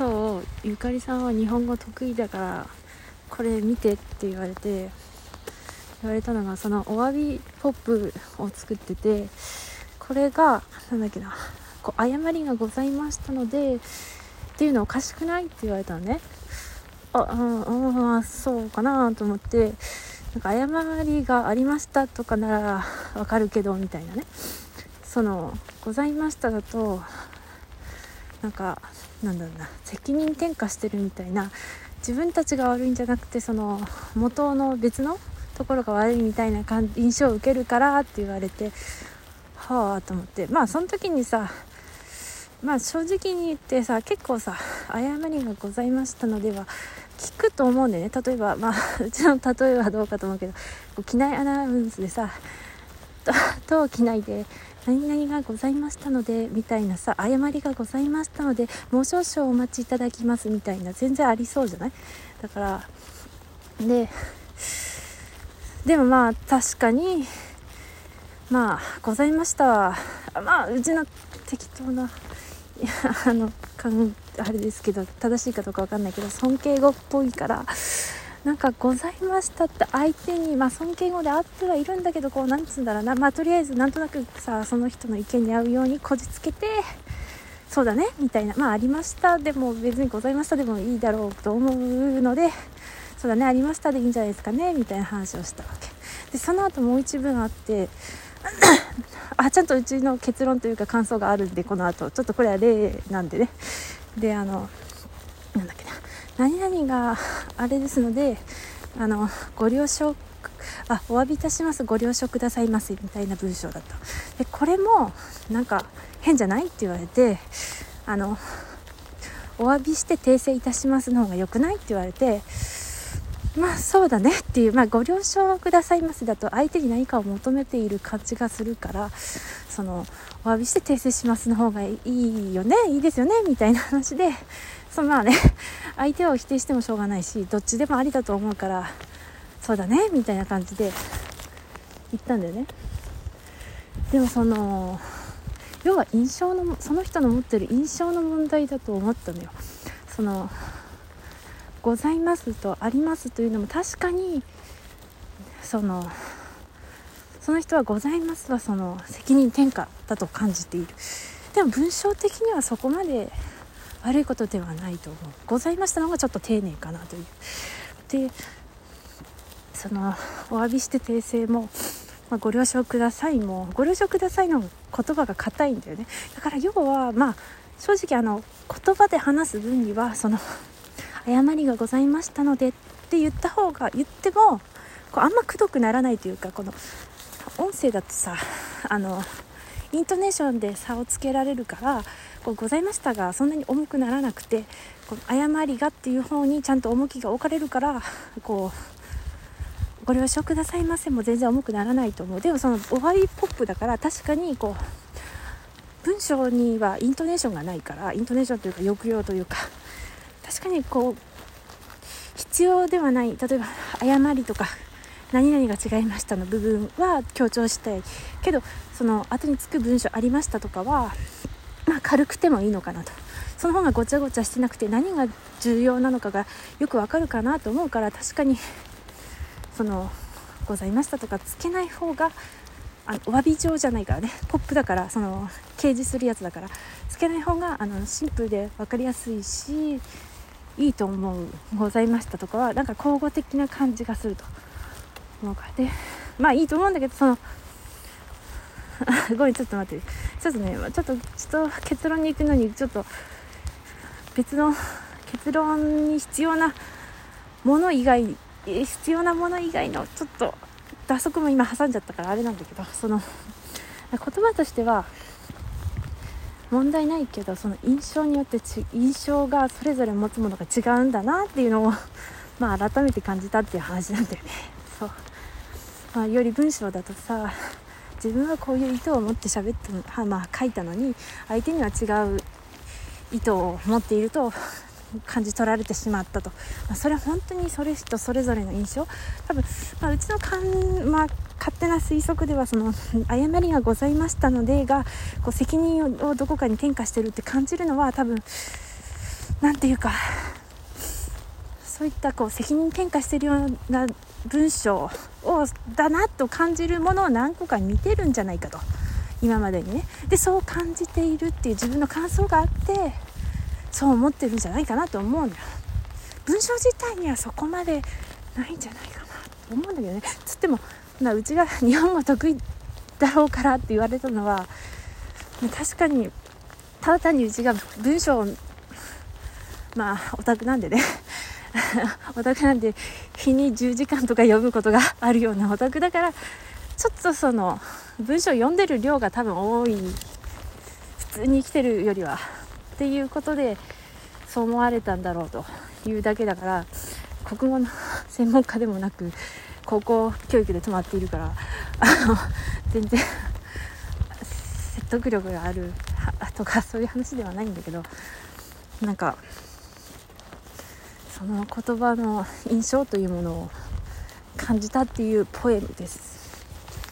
今日ゆかりさんは日本語得意だからこれ見てって言われて言われたのがそのお詫びポップを作っててこれがなんだっけなこう誤りがございましたのでっていうのおかしくないって言われたのね。あうんうんそうかなと思ってなんか誤りがありましたとかならわかるけどみたいなね。そのございましただとなんかなんだろうな責任転嫁してるみたいな自分たちが悪いんじゃなくてその元の別のところが悪いみたいな印象を受けるからって言われてはあと思ってまあその時にさまあ正直に言ってさ結構さ誤りがございましたのでは聞くと思うんでね。例えばまあ うちの例えはどうかと思うけど機内アナウンスでさ当機内で何々がございましたのでみたいなさ誤りがございましたのでもう少々お待ちいただきますみたいな全然ありそうじゃない？だからででもまあ確かにまあございました。まあうちの適当なあのあれですけど正しいかどうか分かんないけど尊敬語っぽいからなんかございましたって相手に、まあ、尊敬語であってはいるんだけどこうなんつうんだろうな、まあ、とりあえずなんとなくさその人の意見に合うようにこじつけてそうだねみたいな。まあありましたでも別にございましたでもいいだろうと思うのでそうだねありましたでいいんじゃないですかねみたいな話をしたわけ。でその後もう一文あってあちゃんとうちの結論というか感想があるんでこの後。ちょっとこれは例なんでね。であの何々があれですのであのご了承あお詫びいたしますご了承くださいませみたいな文章だった。でこれもなんか変じゃないって言われてあのお詫びして訂正いたしますの方が良くないって言われてまあそうだねっていう、まあ、ご了承くださいませだと相手に何かを求めている感じがするからそのお詫びして訂正しますの方がいいよねいいですよねみたいな話でそのまあね。相手を否定してもしょうがないしどっちでもありだと思うからそうだねみたいな感じで言ったんだよね。でもその要は印象のその人の持ってる印象の問題だと思ったのよ。そのございますとありますというのも確かにそのその人はございますはその責任転嫁だと感じている。でも文章的にはそこまで悪いことではないと思う。ございました。のがちょっと丁寧かなという。でそのお詫びして訂正も、まあ、ご了承くださいもご了承くださいの言葉が硬いんだよね。だから要はまあ正直あの言葉で話す分にはその誤りがございましたのでって言った方が言ってもこうあんまくどくならないというかこの音声だとさあのイントネーションで差をつけられるからこうございましたがそんなに重くならなくてこの誤りがっていう方にちゃんと重きが置かれるからこうご了承くださいませも全然重くならないと思う。でもその終わりポップだから確かにこう文章にはイントネーションがないからイントネーションというか抑揚というか確かにこう必要ではない。例えば誤りとか何々が違いましたの部分は強調したいけどその後につく文章ありましたとかは、まあ、軽くてもいいのかなと。その方がごちゃごちゃしてなくて何が重要なのかがよくわかるかなと思うから確かにそのございましたとかつけない方があのお詫び状じゃないからね。ポップだからその掲示するやつだから。つけない方があのシンプルで分かりやすいしいいと思うございましたとかはなんか交互的な感じがすると。思うか。らでまあいいと思うんだけどその ごめんちょっと待って。ちょっとねちょっとちょっと結論に行くのにちょっと別の結論に必要なもの以外必要なもの以外のちょっと打足も今挟んじゃったからあれなんだけどその言葉としては問題ないけどその印象によって印象がそれぞれ持つものが違うんだなっていうのをまあ改めて感じたっていう話なんだよね。そう、まあ、より文章だとさ 自分はこういう意図を持って喋ったまあ書いたのに相手には違う意図を持っていると感じ取られてしまったと、まあ、それは本当にそれ人それぞれの印象。多分、まあ、うちのかん、まあ、勝手な推測ではその誤りがございましたのでがこう責任をどこかに転嫁してるって感じるのは多分何て言うかそういったこう責任転嫁してるような文章をだなと感じるものを何個か似てるんじゃないかと。今までにね。でそう感じているっていう自分の感想があってそう思ってるんじゃないかなと思うんだ文章自体にはそこまでないんじゃないかなと思うんだけどね。つってもなうちが日本語得意だろうからって言われたのは確かにただ単にうちが文章まあオタクなんでね。オタクなんで日に10時間とか読むことがあるような オタクだからちょっとその文章読んでる量が多分多い普通に生きてるよりはっていうことでそう思われたんだろうというだけだから国語の専門家でもなく高校教育で止まっているからあの 全然説得力があるとかそういう話ではないんだけどなんかその言葉の印象というものを感じたっていうポエムです。